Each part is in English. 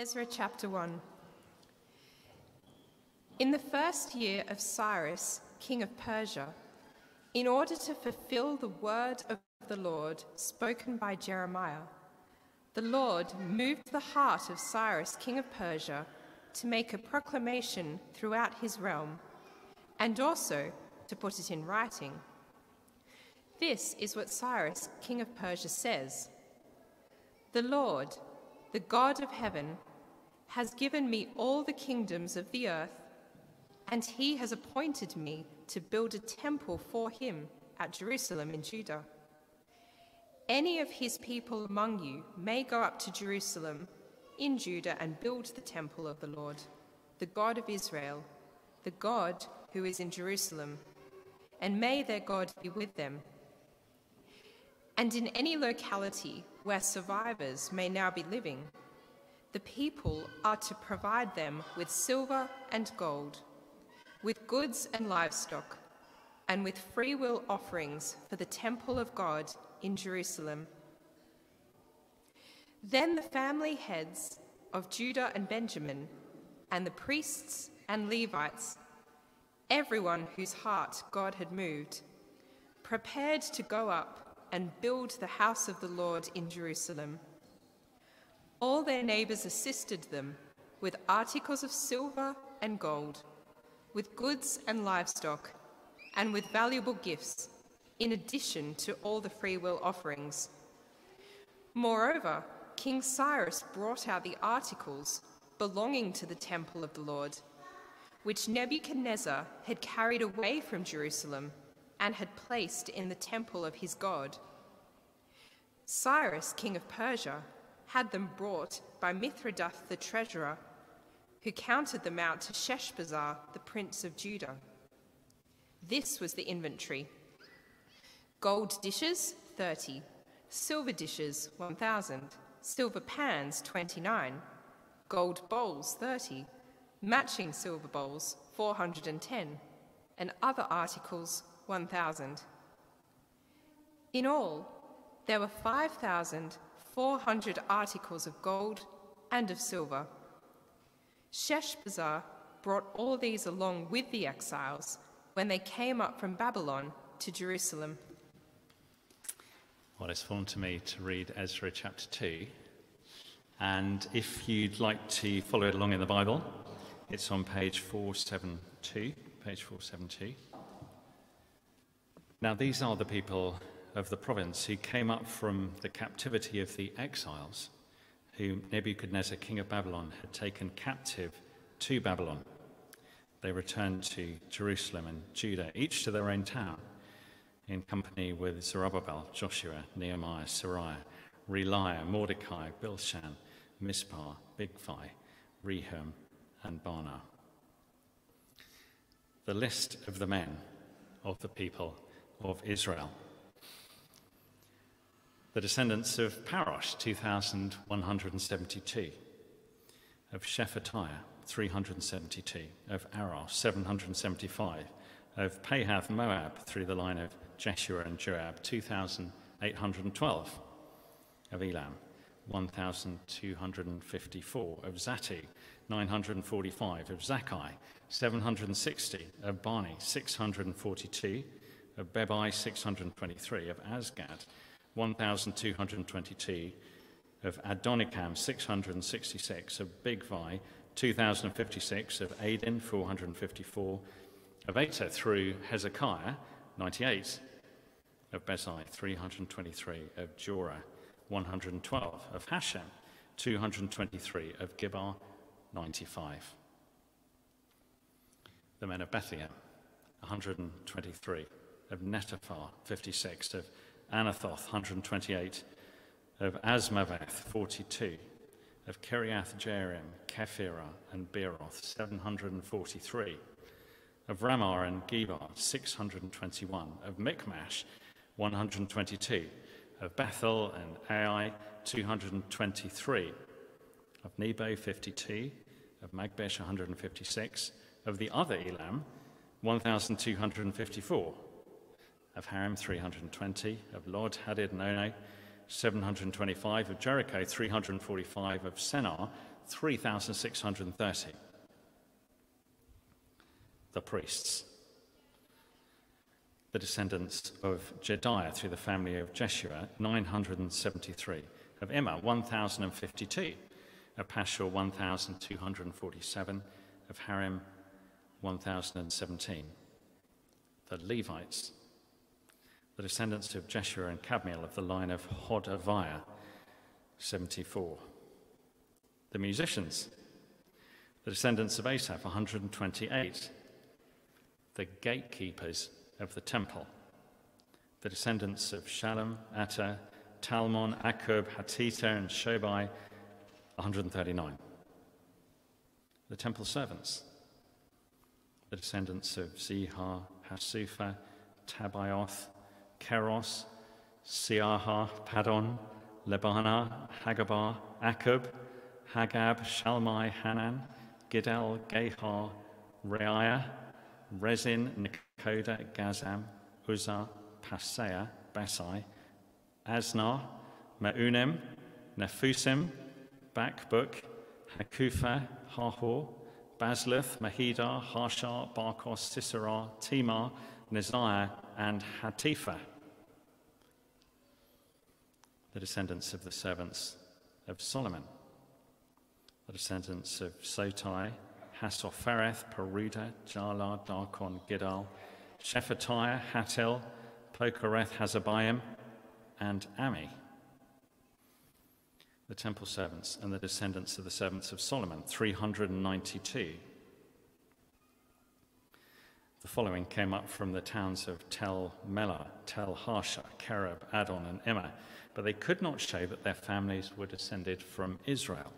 Ezra chapter 1. In the first year of Cyrus, king of Persia, in order to fulfill the word of the Lord spoken by Jeremiah, the Lord moved the heart of Cyrus, king of Persia, to make a proclamation throughout his realm, and also to put it in writing. This is what Cyrus, king of Persia, says The Lord, the God of heaven, has given me all the kingdoms of the earth, and he has appointed me to build a temple for him at Jerusalem in Judah. Any of his people among you may go up to Jerusalem in Judah and build the temple of the Lord, the God of Israel, the God who is in Jerusalem, and may their God be with them. And in any locality where survivors may now be living, the people are to provide them with silver and gold, with goods and livestock, and with freewill offerings for the temple of God in Jerusalem. Then the family heads of Judah and Benjamin, and the priests and Levites, everyone whose heart God had moved, prepared to go up and build the house of the Lord in Jerusalem. All their neighbors assisted them with articles of silver and gold, with goods and livestock, and with valuable gifts in addition to all the freewill offerings. Moreover, King Cyrus brought out the articles belonging to the temple of the Lord, which Nebuchadnezzar had carried away from Jerusalem and had placed in the temple of his God. Cyrus, king of Persia, had them brought by Mithredath the treasurer, who counted them out to Sheshbazzar, the prince of Judah. This was the inventory Gold dishes, 30. Silver dishes, 1,000. Silver pans, 29. Gold bowls, 30. Matching silver bowls, 410. And other articles, 1,000. In all, there were 5,400 articles of gold and of silver. Sheshbazzar brought all these along with the exiles when they came up from Babylon to Jerusalem. Well, it's fallen to me to read Ezra chapter 2. And if you'd like to follow it along in the Bible, it's on page 472. Page 472. Now, these are the people of the province who came up from the captivity of the exiles, whom Nebuchadnezzar, king of Babylon, had taken captive to Babylon. They returned to Jerusalem and Judah, each to their own town in company with Zerubbabel, Joshua, Nehemiah, Seraiah, Reelaiah, Mordecai, Bilshan, Mispah, Bigvai, Rehum, and Baanah. The list of the men of the people of Israel. The descendants of Parosh, 2,172. Of Shephatiah, 372. Of Aros, 775. Of Pahath Moab, through the line of Jeshua and Joab, 2,812. Of Elam, 1,254. Of Zattu, 945. Of Zakkai, 760. Of Bani, 642. Of Bebai, 623. Of Azgad, 1,222. Of Adonikam, 666. Of Bigvai, 2,056. Of Adin, 454. Of Ater through Hezekiah, 98 of Bezai, 323 of Jorah, 112 of Hashum, 223 of Gibbar, 95. The men of Bethlehem, 123 of Netophah, 56 of Anathoth, 128 of Azmaveth, 42 of Kiriath Jearim, Kephirah, and Beeroth, 743 of Ramah and Geba, 621 of Michmash, 122, of Bethel and Ai, 223, of Nebo, 52, of Magbish, 156, of the other Elam, 1,254, of Harim, 320, of Lod, Hadid, and Ono, 725, of Jericho, 345, of Senaah, 3,630. The priests. The descendants of Jedaiah through the family of Jeshua, 973. Of Immer 1,052. Of Pashhur, 1,247. Of Harim, 1,017. The Levites, the descendants of Jeshua and Kadmiel of the line of Hodaviah, 74. The musicians, the descendants of Asaph, 128. The gatekeepers of the temple, the descendants of Shallum, Ater, Talmon, Akkub, Hatita, and Shobai, 139. The temple servants, the descendants of Ziha, Hasupha, Tabaoth, Keros, Siaha, Padon, Lebanah, Hagabah, Akkub, Hagab, Shalmai, Hanan, Giddel, Gahar, Reaiah, Rezin, Nekoda, Gazzam, Uzza, Paseah, Besai, Asnah, Meunim, Nephusim, Bakbuk, Hakupha, Harhur, Bazluth, Mehida, Harsha, Barkos, Sisera, Temah, Neziah, and Hatipha, the descendants of the servants of Solomon, the descendants of Sotai, Hassophereth, Peruda, Jaala, Darkon, Giddel, Shephatiah, Hattil, Pokereth, Hazzebaiim, and Ami, the temple servants and the descendants of the servants of Solomon, 392. The following came up from the towns of Tel Melah, Tel Harsha, Kerub, Addon, and Immer, but they could not show that their families were descended from Israel.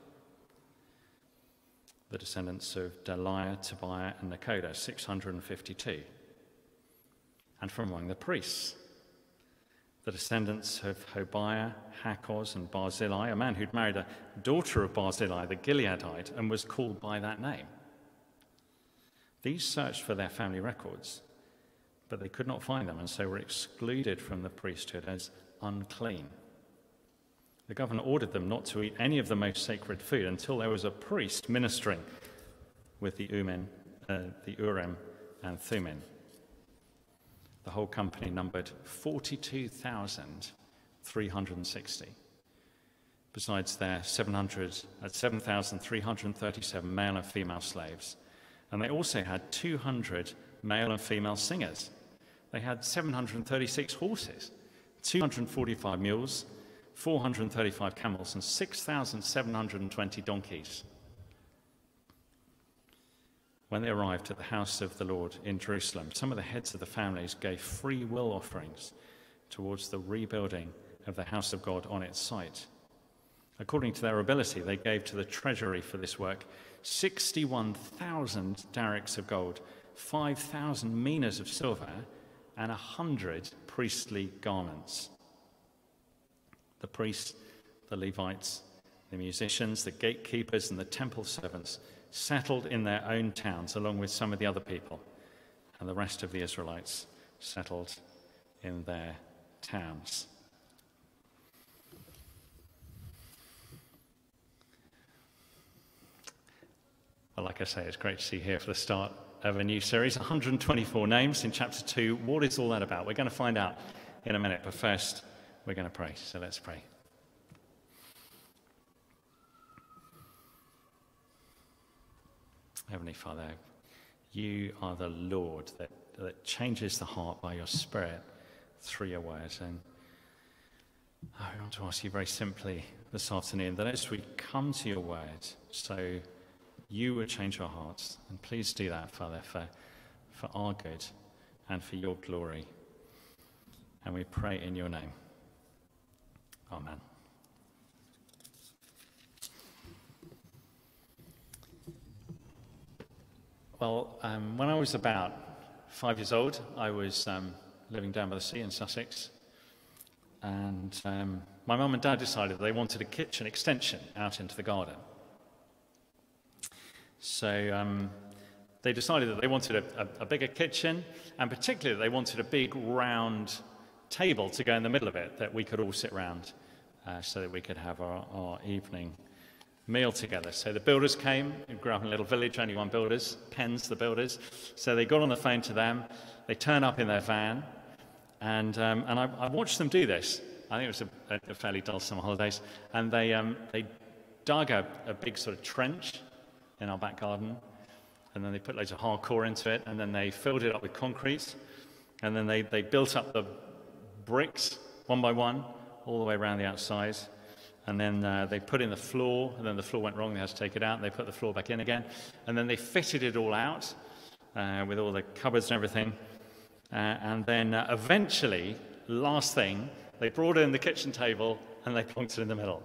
The descendants of Delaiah, Tobiah, and Nekoda, 652. And from among the priests, the descendants of Hobaiah, Hakkoz, and Barzillai, a man who'd married a daughter of Barzillai, the Gileadite, and was called by that name. These searched for their family records, but they could not find them, and so were excluded from the priesthood as unclean. The governor ordered them not to eat any of the most sacred food until there was a priest ministering with the, Umen, uh, the Urim and Thummim. The whole company numbered 42,360, besides their 700, uh, 7,337 male and female slaves. And they also had 200 male and female singers. They had 736 horses, 245 mules, 435 camels, and 6,720 donkeys. When they arrived at the house of the Lord in Jerusalem, some of the heads of the families gave free will offerings towards the rebuilding of the house of God on its site. According to their ability, they gave to the treasury for this work 61,000 darics of gold, 5,000 minas of silver, and 100 priestly garments. The priests, the Levites, the musicians, the gatekeepers, and the temple servants settled in their own towns along with some of the other people, and the rest of the Israelites settled in their towns. Well, like I say, it's great to see you here for the start of a new series 124 names in chapter 2. What is all that about? We're going to find out in a minute, but first, we're going to pray. So let's pray. Heavenly Father, you are the Lord that, that changes the heart by your Spirit through your words. And I want to ask you very simply this afternoon that as we come to your word, so you would change our hearts. And please do that, Father, for, for our good and for your glory. And we pray in your name. Amen. Well, um, when I was about five years old, I was um, living down by the sea in Sussex. And um, my mum and dad decided they wanted a kitchen extension out into the garden. So um, they decided that they wanted a, a, a, bigger kitchen, and particularly they wanted a big round table to go in the middle of it that we could all sit around uh, so that we could have our, our evening meal together. So the builders came, we grew up in a little village, only one builders, Pens, the builders. So they got on the phone to them, they turn up in their van, and, um, and I, I, watched them do this. I think it was a, a fairly dull summer holidays. And they, um, they dug a, a big sort of trench in our back garden, and then they put loads of hardcore into it, and then they filled it up with concrete, and then they, they built up the bricks one by one all the way around the outside. And then uh, they put in the floor, and then the floor went wrong, they had to take it out, and they put the floor back in again. And then they fitted it all out uh, with all the cupboards and everything. Uh, and then uh, eventually, last thing, they brought in the kitchen table and they plonked it in the middle.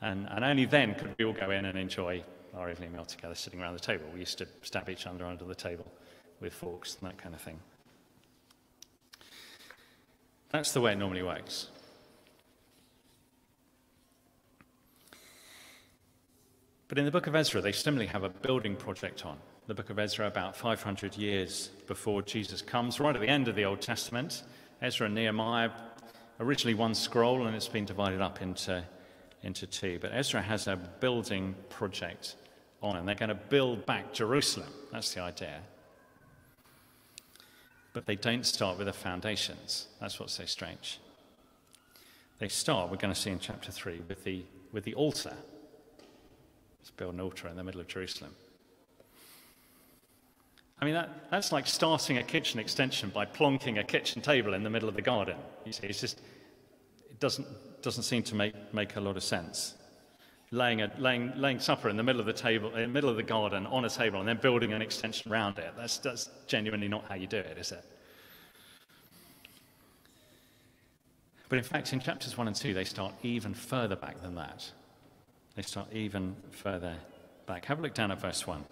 And, and only then could we all go in and enjoy our evening meal together, sitting around the table. We used to stab each other under the table with forks and that kind of thing. That's the way it normally works. But in the book of Ezra, they similarly have a building project on. The book of Ezra, about 500 years before Jesus comes, right at the end of the Old Testament. Ezra and Nehemiah, originally one scroll, and it's been divided up into, into two. But Ezra has a building project on, and they're going to build back Jerusalem. That's the idea. But they don't start with the foundations. That's what's so strange. They start, we're going to see in chapter 3, with the, with the altar Let's build an altar in the middle of Jerusalem. I mean, that, that's like starting a kitchen extension by plonking a kitchen table in the middle of the garden. You see, it's just, it doesn't, doesn't seem to make, make a lot of sense. Laying, a, laying, laying supper in the middle of the table, in the middle of the garden on a table, and then building an extension around it. That's, that's genuinely not how you do it, is it? But in fact, in chapters 1 and 2, they start even further back than that. They start even further back. Have a look down at verse 1.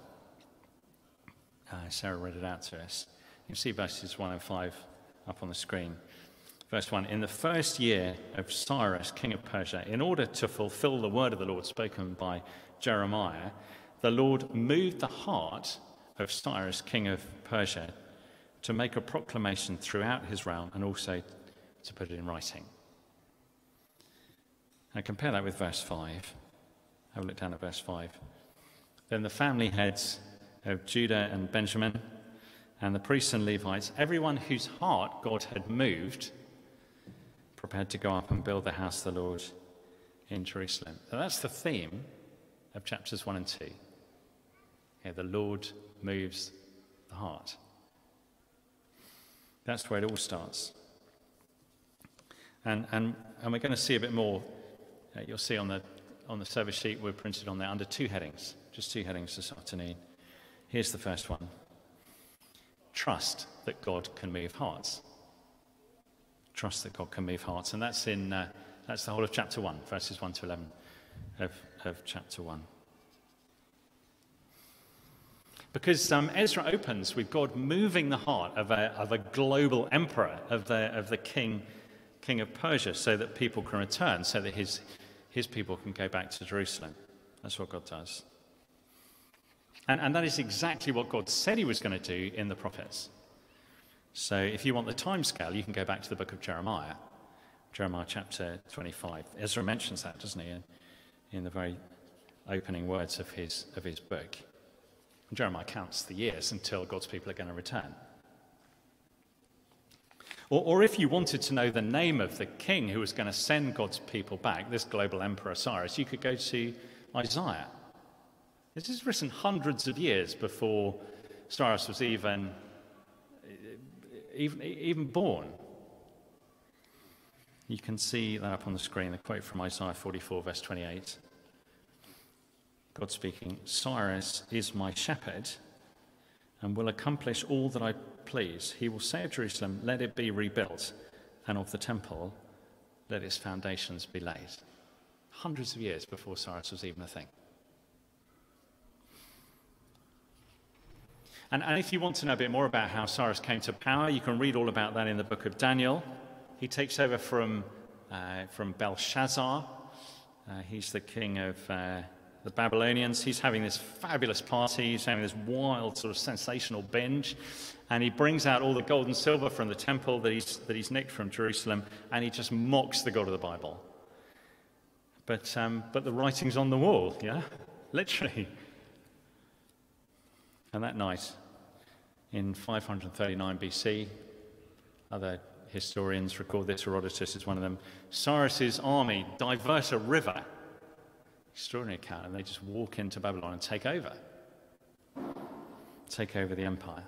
Uh, Sarah read it out to us. You see verses 1 and 5 up on the screen. Verse 1 In the first year of Cyrus, king of Persia, in order to fulfill the word of the Lord spoken by Jeremiah, the Lord moved the heart of Cyrus, king of Persia, to make a proclamation throughout his realm and also to put it in writing. Now compare that with verse 5. Have a look down at verse 5. Then the family heads of Judah and Benjamin, and the priests and Levites, everyone whose heart God had moved, prepared to go up and build the house of the Lord in Jerusalem. That's the theme of chapters 1 and 2. Yeah, the Lord moves the heart. That's where it all starts. And, and, and we're going to see a bit more. Uh, you'll see on the on the service sheet we're printed on there under two headings, just two headings this afternoon. Here's the first one Trust that God can move hearts. Trust that God can move hearts. And that's in, uh, that's the whole of chapter 1, verses 1 to 11 of, of chapter 1. Because um, Ezra opens with God moving the heart of a, of a global emperor, of the, of the king, king of Persia, so that people can return, so that his, his people can go back to Jerusalem. That's what God does. And, and that is exactly what God said he was going to do in the prophets. So if you want the time scale, you can go back to the book of Jeremiah, Jeremiah chapter 25. Ezra mentions that, doesn't he, in, the very opening words of his, of his book. Jeremiah counts the years until God's people are going to return. Or, or if you wanted to know the name of the king who was going to send God's people back, this global emperor Cyrus, you could go to Isaiah. This is written hundreds of years before Cyrus was even, even, even born. You can see that up on the screen, the quote from Isaiah 44, verse 28. God speaking, Cyrus is my shepherd and will accomplish all that I please. He will say of Jerusalem, Let it be rebuilt, and of the temple, let its foundations be laid. Hundreds of years before Cyrus was even a thing. And, and, if you want to know a bit more about how Cyrus came to power, you can read all about that in the book of Daniel. He takes over from, uh, from Belshazzar. Uh, he's the king of uh, the Babylonians. He's having this fabulous party, he's having this wild, sort of sensational binge. And he brings out all the gold and silver from the temple that he's, that he's nicked from Jerusalem, and he just mocks the God of the Bible. But, um, but the writing's on the wall, yeah? Literally. And that night, in 539 BC, other historians record this, Herodotus is one of them, Cyrus's army divert a river. Extraordinary account, and they just walk into Babylon and take over. Take over the empire.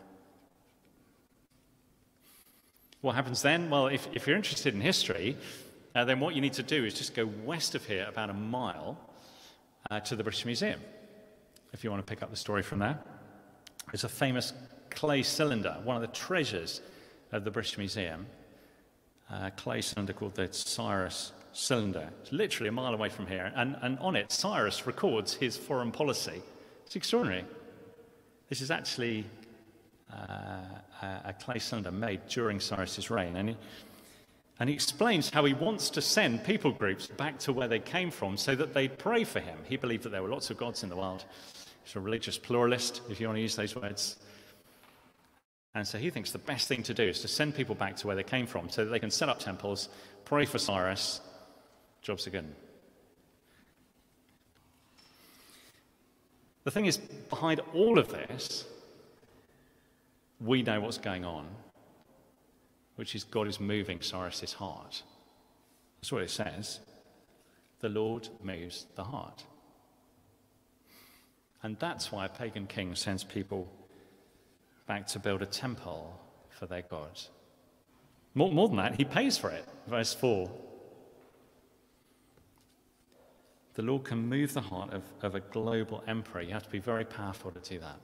What happens then? Well, if, if you're interested in history, uh, then what you need to do is just go west of here about a mile uh, to the British Museum, if you want to pick up the story from there. It's a famous clay cylinder, one of the treasures of the British Museum. A clay cylinder called the Cyrus cylinder. It's literally a mile away from here. And, and on it, Cyrus records his foreign policy. It's extraordinary. This is actually uh, a clay cylinder made during Cyrus's reign. And he, and he explains how he wants to send people groups back to where they came from so that they'd pray for him. He believed that there were lots of gods in the world. He's a religious pluralist, if you want to use those words. And so he thinks the best thing to do is to send people back to where they came from so that they can set up temples, pray for Cyrus. Jobs again. The thing is, behind all of this, we know what's going on, which is God is moving Cyrus's heart. That's what it says. The Lord moves the heart. And that's why a pagan king sends people back to build a temple for their God. More, more than that, he pays for it. Verse 4. The Lord can move the heart of, of a global emperor. You have to be very powerful to do that.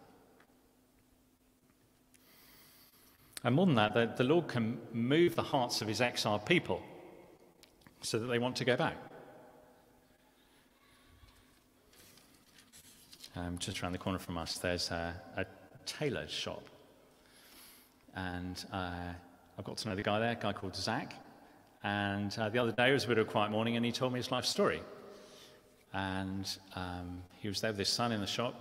And more than that, the, the Lord can move the hearts of his exiled people so that they want to go back. Um, just around the corner from us, there's a, a tailor's shop. And uh, I got to know the guy there, a guy called Zach. And uh, the other day, it was a bit of a quiet morning, and he told me his life story. And um, he was there with his son in the shop,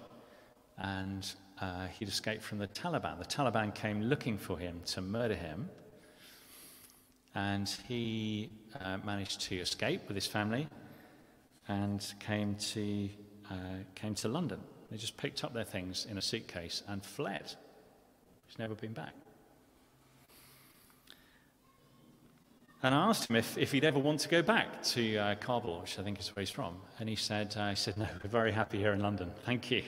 and uh, he'd escaped from the Taliban. The Taliban came looking for him to murder him. And he uh, managed to escape with his family and came to uh, came to London. They just picked up their things in a suitcase and fled. He's never been back. And I asked him if, if he'd ever want to go back to uh, Kabul, which I think is where he's from. And he said, uh, said, no, we're very happy here in London. Thank you.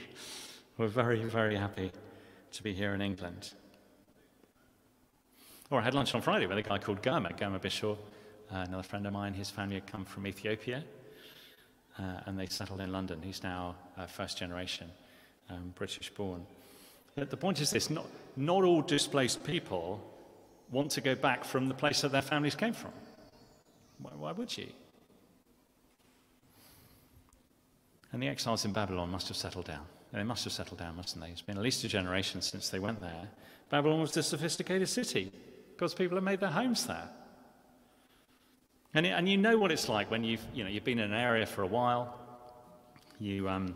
We're very, very happy to be here in England. Or I had lunch on Friday with a guy called Germa, Germa Bishor, uh, another friend of mine. His family had come from Ethiopia uh, and they settled in London. He's now uh, first generation um, British born. But The point is this not, not all displaced people want to go back from the place that their families came from. Why, why would you? And the exiles in Babylon must have settled down. They must have settled down, mustn't they? It's been at least a generation since they went there. Babylon was a sophisticated city because people have made their homes there. And, and you know what it's like when you've, you know, you've been in an area for a while. You, um,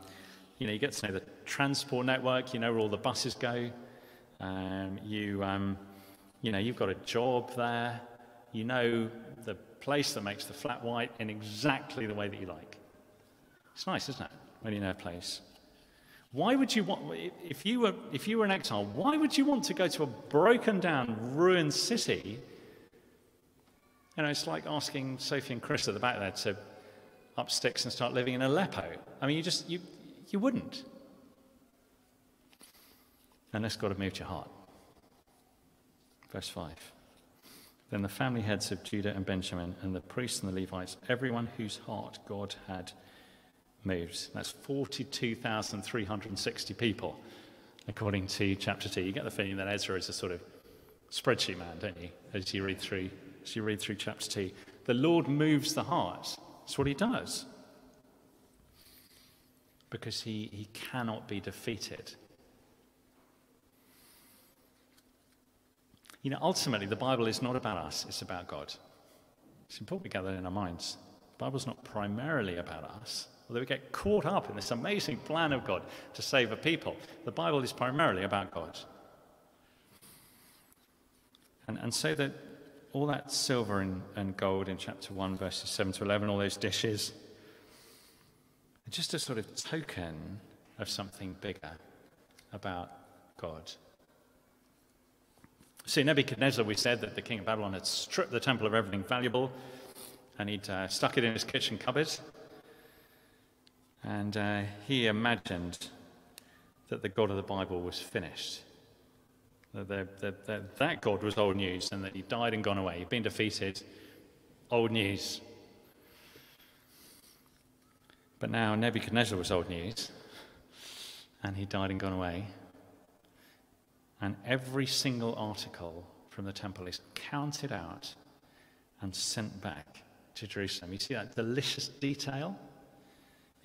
you know, you get to know the transport network. You know where all the buses go. Um, you, um, you know, you've got a job there. You know the place that makes the flat white in exactly the way that you like. It's nice, isn't it, when you know a place? Why would you want, if you were, if you were an exile, why would you want to go to a broken down, ruined city you know, it's like asking Sophie and Chris at the back there to up sticks and start living in Aleppo. I mean, you just, you, you wouldn't. Unless God had moved your heart. Verse 5. Then the family heads of Judah and Benjamin and the priests and the Levites, everyone whose heart God had moved. That's 42,360 people, according to chapter 2. You get the feeling that Ezra is a sort of spreadsheet man, don't you, as you read through as you read through chapter 2. The Lord moves the heart. That's what he does. Because he, he cannot be defeated. You know, ultimately, the Bible is not about us, it's about God. It's important we gather in our minds. The Bible's not primarily about us, although we get caught up in this amazing plan of God to save a people. The Bible is primarily about God. And, and so that all that silver and, and gold in chapter 1, verses 7 to 11, all those dishes, just a sort of token of something bigger about God. See, Nebuchadnezzar, we said that the king of Babylon had stripped the temple of everything valuable and he'd uh, stuck it in his kitchen cupboard. And uh, he imagined that the God of the Bible was finished. That, the, the, that God was old news and that he died and gone away. He'd been defeated. Old news. But now Nebuchadnezzar was old news and he died and gone away. And every single article from the temple is counted out and sent back to Jerusalem. You see that delicious detail?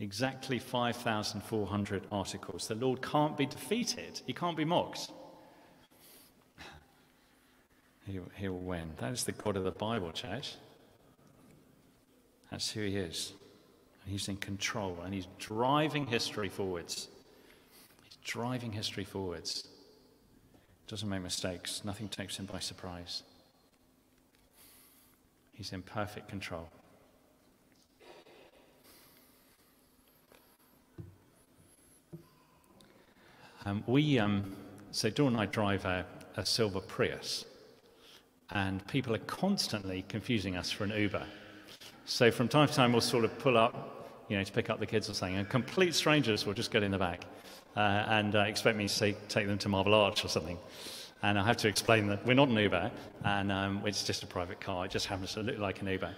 Exactly 5,400 articles. The Lord can't be defeated, he can't be mocked. He, he will win. That is the God of the Bible, church. That's who he is. He's in control and he's driving history forwards. He's driving history forwards. Doesn't make mistakes, nothing takes him by surprise. He's in perfect control. Um, we, um, so Dawn and I drive a, a silver Prius, and people are constantly confusing us for an Uber. So from time to time, we'll sort of pull up, you know, to pick up the kids or something, and complete strangers will just get in the back uh, and uh, expect me to say, take them to Marble Arch or something. And I have to explain that we're not an Uber, and um, it's just a private car. It just happens to look like an Uber.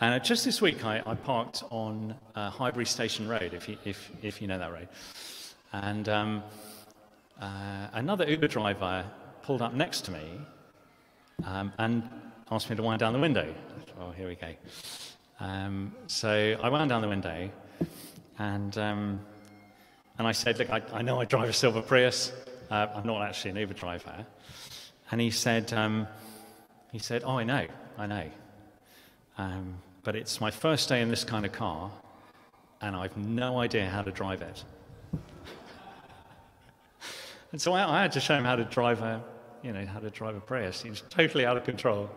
And uh, just this week, I, I parked on uh, Highbury Station Road, if you, if, if you know that road. And um, uh, another Uber driver pulled up next to me um, and asked me to wind down the window. Oh, here we go. Um, so I wound down the window, and, um, and I said, Look, I, I, know I drive a silver Prius. Uh, I'm not actually an Uber driver. And he said, um, he said, Oh, I know, I know. Um, but it's my first day in this kind of car, and I've no idea how to drive it. and so I, I, had to show him how to drive a, you know, how to drive a Prius. He was totally out of control.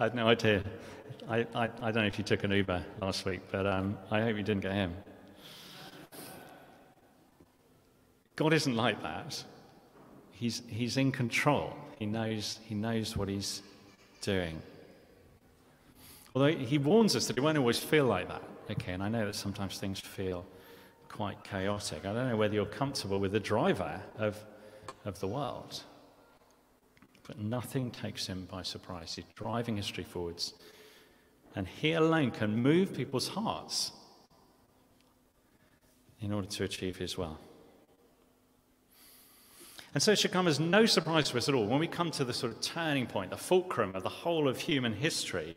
I had no idea. I, I, I don't know if you took an Uber last week, but um, I hope you didn't get him. God isn't like that. He's, he's in control. He knows, he knows what he's doing. Although he warns us that it won't always feel like that. Okay, and I know that sometimes things feel quite chaotic. I don't know whether you're comfortable with the driver of, of the world. But nothing takes him by surprise. He's driving history forwards. And he alone can move people's hearts in order to achieve his will. And so it should come as no surprise to us at all when we come to the sort of turning point, the fulcrum of the whole of human history,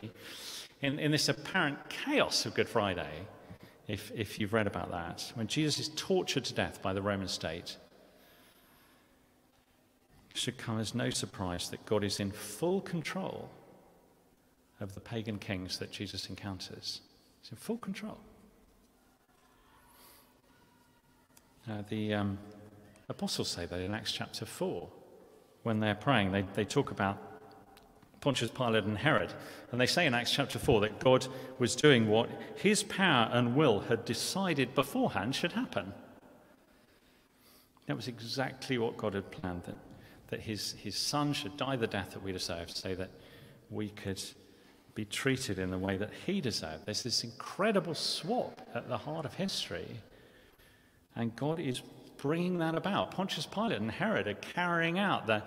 in, in this apparent chaos of Good Friday, if, if you've read about that, when Jesus is tortured to death by the Roman state, should come as no surprise that God is in full control of the pagan kings that Jesus encounters. He's in full control. The, um, apostles say that in Acts chapter 4. When they're praying, they, they talk about Pontius Pilate and Herod. And they say in Acts chapter 4 that God was doing what his power and will had decided beforehand should happen. That was exactly what God had planned that, that his, his son should die the death that we deserve so that we could be treated in the way that he deserved. There's this incredible swap at the heart of history. And God is bringing that about. Pontius Pilate and Herod are carrying out the,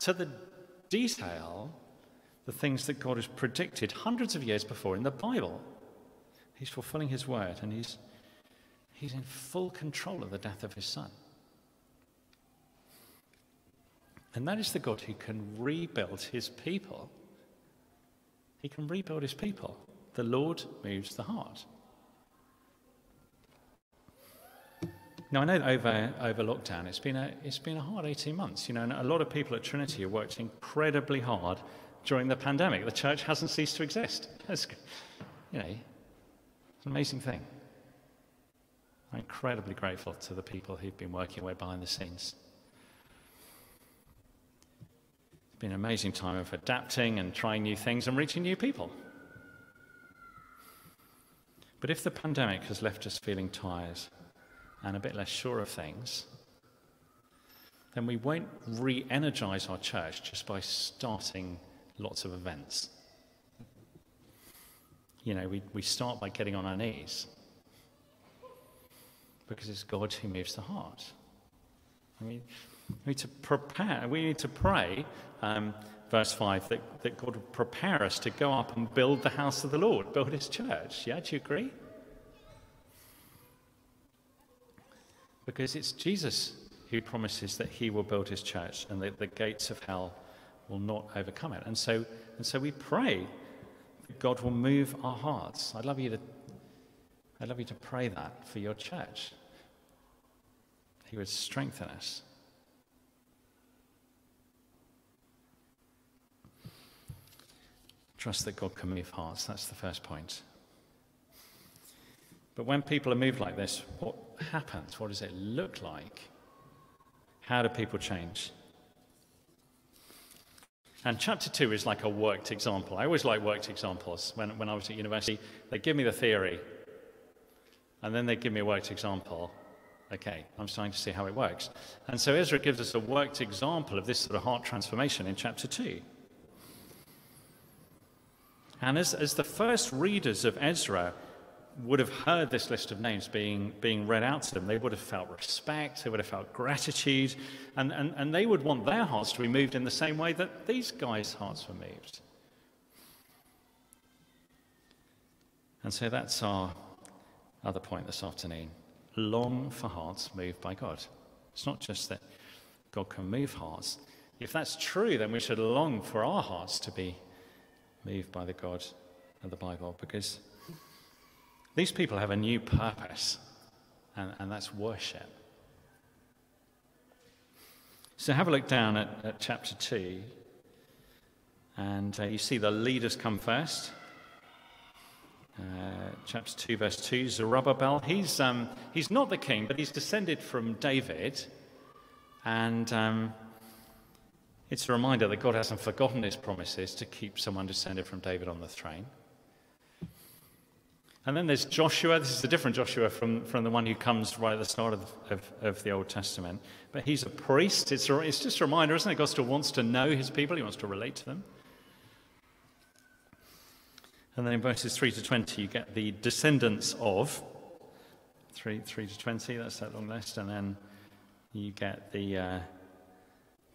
to the detail the things that God has predicted hundreds of years before in the Bible. He's fulfilling his word and he's, he's in full control of the death of his son. And that is the God who can rebuild his people. He can rebuild his people. The Lord moves the heart. Now, I know that over, over lockdown, it's been, a, it's been a hard 18 months. You know, and a lot of people at Trinity have worked incredibly hard during the pandemic. The church hasn't ceased to exist. It's, you know, it's an amazing thing. I'm incredibly grateful to the people who've been working away behind the scenes. It's been an amazing time of adapting and trying new things and reaching new people. But if the pandemic has left us feeling tired and a bit less sure of things, then we won't re energize our church just by starting lots of events. You know, we, we start by getting on our knees because it's God who moves the heart. I mean, we need to prepare, we need to pray, um, verse 5, that, that God would prepare us to go up and build the house of the Lord, build his church. Yeah, do you agree? Because it's Jesus who promises that he will build his church and that the gates of hell will not overcome it. And so, and so we pray that God will move our hearts. I'd love you to, I'd love you to pray that for your church. He would strengthen us. Trust that God can move hearts. That's the first point. But when people are moved like this, what happens? What does it look like? How do people change? And chapter two is like a worked example. I always like worked examples. When, when I was at university, they give me the theory, and then they give me a worked example. Okay, I'm starting to see how it works. And so Ezra gives us a worked example of this sort of heart transformation in chapter 2. And as, as the first readers of Ezra would have heard this list of names being, being read out to them, they would have felt respect, they would have felt gratitude, and, and, and they would want their hearts to be moved in the same way that these guys' hearts were moved. And so that's our other point this afternoon. Long for hearts moved by God. It's not just that God can move hearts. If that's true, then we should long for our hearts to be moved by the God of the Bible because these people have a new purpose, and, and that's worship. So have a look down at, at chapter 2, and uh, you see the leaders come first. Uh, chapter 2, verse 2, Zerubbabel. He's, um, he's not the king, but he's descended from David. And um, it's a reminder that God hasn't forgotten his promises to keep someone descended from David on the throne. And then there's Joshua. This is a different Joshua from, from the one who comes right at the start of, of, of the Old Testament. But he's a priest. It's, a, it's just a reminder, isn't it? God still wants to know his people, he wants to relate to them. And then in verses 3 to 20, you get the descendants of 3, 3 to 20, that's that long list. And then you get the, uh,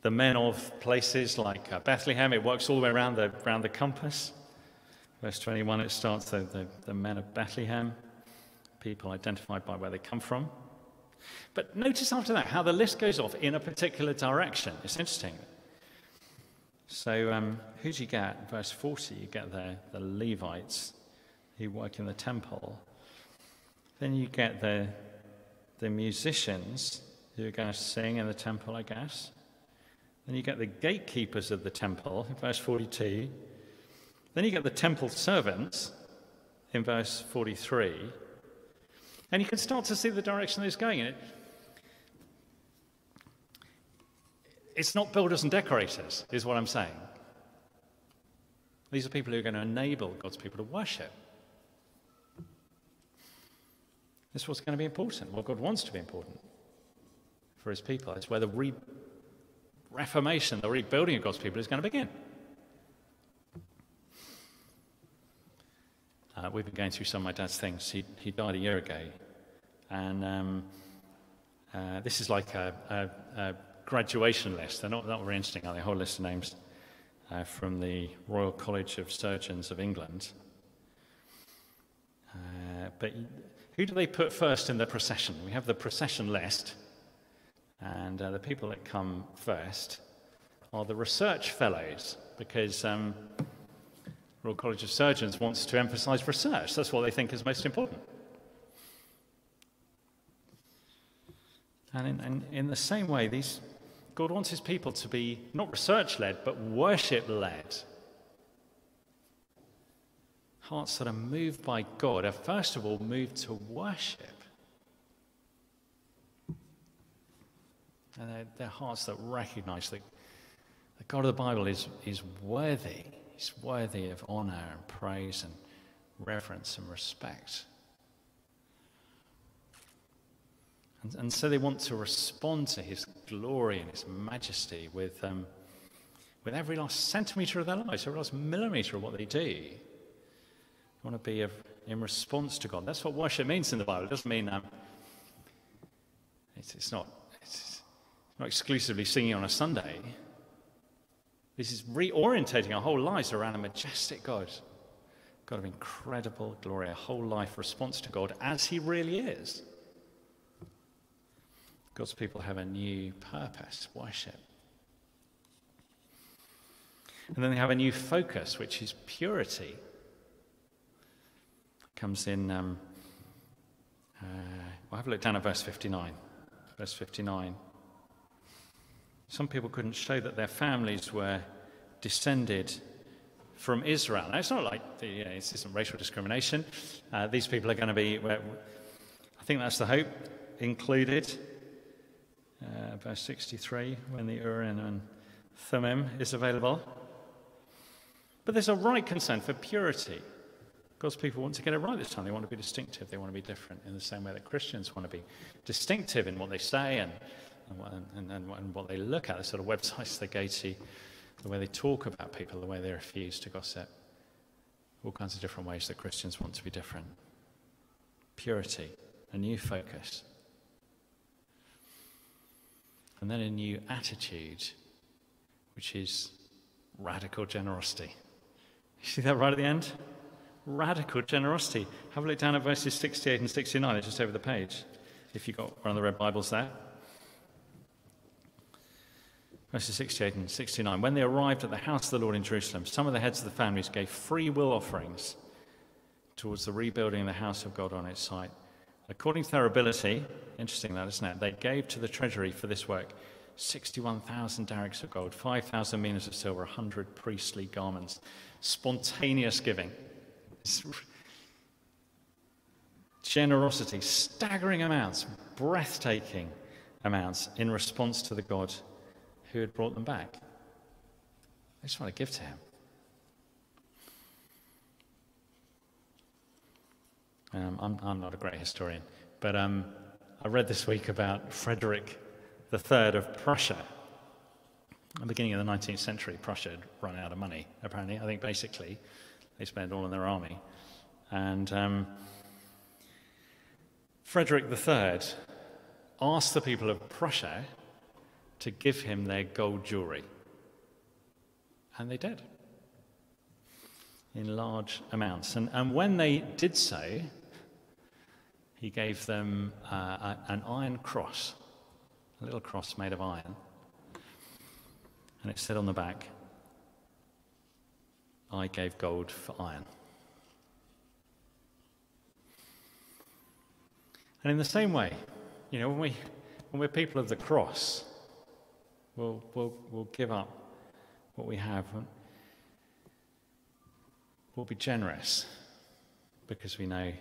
the men of places like uh, Bethlehem. It works all the way around the, around the compass. Verse 21, it starts the, the, the men of Bethlehem, people identified by where they come from. But notice after that how the list goes off in a particular direction. It's interesting. So, um, who do you get? Verse 40, you get the, the Levites who work in the temple. Then you get the, the musicians who are going to sing in the temple, I guess. Then you get the gatekeepers of the temple, in verse 42. Then you get the temple servants in verse 43. And you can start to see the direction that it's going in. It's not builders and decorators, is what I'm saying. These are people who are going to enable God's people to worship. This is what's going to be important, what God wants to be important for his people. It's where the re- reformation, the rebuilding of God's people is going to begin. Uh, we've been going through some of my dad's things. He, he died a year ago. And um, uh, this is like a, a, a graduation list. They're not, not very interesting, are they? A whole list of names uh, from the Royal College of Surgeons of England. Uh, but who do they put first in the procession? We have the procession list, and uh, the people that come first are the research fellows, because um, Royal College of Surgeons wants to emphasize research. That's what they think is most important. And in, in, in the same way, these God wants his people to be not research led, but worship led. Hearts that are moved by God are first of all moved to worship. and their, their hearts that recognize that the God of the Bible is, is worthy. He's worthy of honor and praise and reverence and respect. And, and so they want to respond to his glory and his majesty with, um, with every last centimeter of their lives, every last millimeter of what they do. They want to be of, in response to God. That's what worship means in the Bible. It doesn't mean um, it's, it's not. It's, not exclusively singing on a Sunday. This is reorientating our whole lives around a majestic God. God of incredible glory, a whole life response to God as He really is. God's people have a new purpose worship. And then they have a new focus, which is purity. Comes in, um, uh, have a look down at verse 59. Verse 59. Some people couldn't show that their families were descended from Israel. Now, it's not like the, you know, this isn't racial discrimination. Uh, these people are going to be, I think that's the hope included. Uh, verse 63, when the Urim and Thummim is available. But there's a right concern for purity. God's people want to get it right this time. They want to be distinctive. They want to be different in the same way that Christians want to be distinctive in what they say and, and, and, and what they look at, the sort of websites they go to, the way they talk about people, the way they refuse to gossip. All kinds of different ways that Christians want to be different. Purity, a new focus. And then a new attitude, which is radical generosity. You see that right at the end? Radical generosity. Have a look down at verses 68 and 69. It's just over the page, if you've got one of the red Bibles there. Verses 68 and 69. When they arrived at the house of the Lord in Jerusalem, some of the heads of the families gave free will offerings towards the rebuilding of the house of God on its site. According to their ability, interesting that, isn't it? They gave to the treasury for this work 61,000 darics of gold, 5,000 minas of silver, 100 priestly garments. Spontaneous giving. Generosity, staggering amounts, breathtaking amounts in response to the God who had brought them back. They just want to give to him. Um, I'm, I'm, not a great historian, but um, I read this week about Frederick III of Prussia. At the beginning of the 19th century, Prussia had run out of money, apparently. I think basically they spent all in their army. And um, Frederick III asked the people of Prussia to give him their gold jewelry. And they did in large amounts. And, and when they did so, he gave them uh, a, an iron cross, a little cross made of iron. And it said on the back, I gave gold for iron. And in the same way, you know, when, we, when we're people of the cross, we'll, we'll, we'll give up what we have. We'll be generous because we know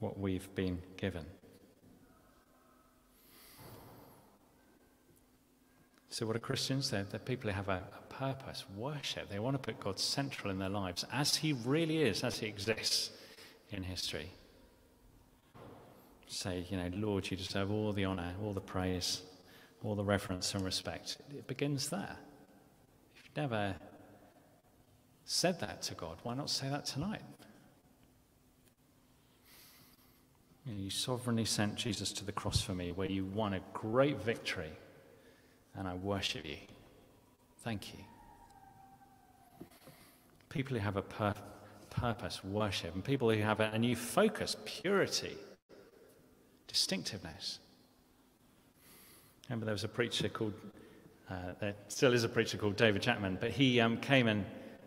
what we've been given. So, what are Christians? They're, they're people who have a, a, purpose, worship. They want to put God central in their lives as He really is, as He exists in history. Say, you know, Lord, you deserve all the honour, all the praise, all the reverence and respect. It begins there. If you've never said that to God, why not say that tonight? You, know, you sovereignly sent Jesus to the cross for me, where you won a great victory, and I worship you. Thank you. People who have a pur- purpose, worship, and people who have a, a new focus, purity, distinctiveness. Remember, there was a preacher called, uh, there still is a preacher called David Chapman, but he um, came and,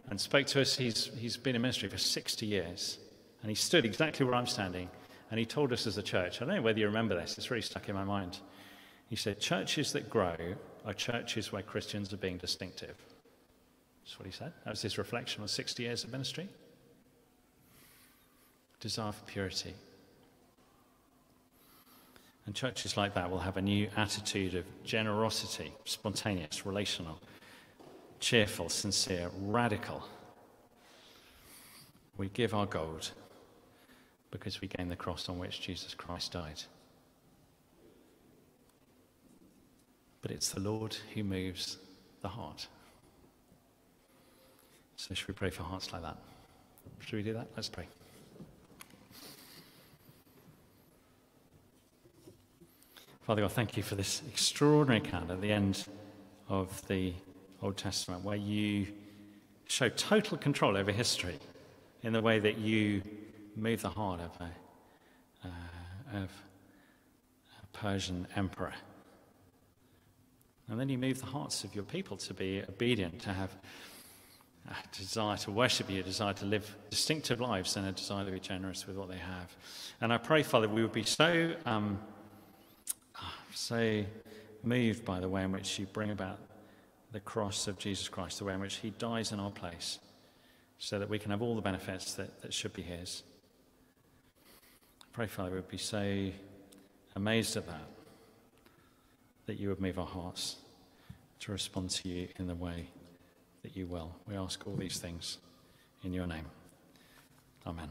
and spoke to us. He's, he's been in ministry for 60 years, and he stood exactly where I'm standing and he told us as a church, I don't know whether you remember this, it's really stuck in my mind. He said, Churches that grow are churches where Christians are being distinctive. That's what he said. That was his reflection on 60 years of ministry. Desire for purity. And churches like that will have a new attitude of generosity, spontaneous, relational, cheerful, sincere, radical. We give our gold because we gain the cross on which Jesus Christ died. but it's the Lord who moves the heart. So, should we pray for hearts like that? Should we do that? Let's pray. Father God, thank you for this extraordinary account at the end of the Old Testament where you show total control over history in the way that you move the heart of a, uh, of a Persian emperor. And then you move the hearts of your people to be obedient, to have a desire to worship you, a desire to live distinctive lives, and a desire to be generous with what they have. And I pray, Father, we would be so. Um, so moved by the way in which you bring about the cross of Jesus Christ, the way in which he dies in our place, so that we can have all the benefits that, that should be his. I pray, Father, we would be so amazed at that, that you would move our hearts to respond to you in the way that you will. We ask all these things in your name. Amen.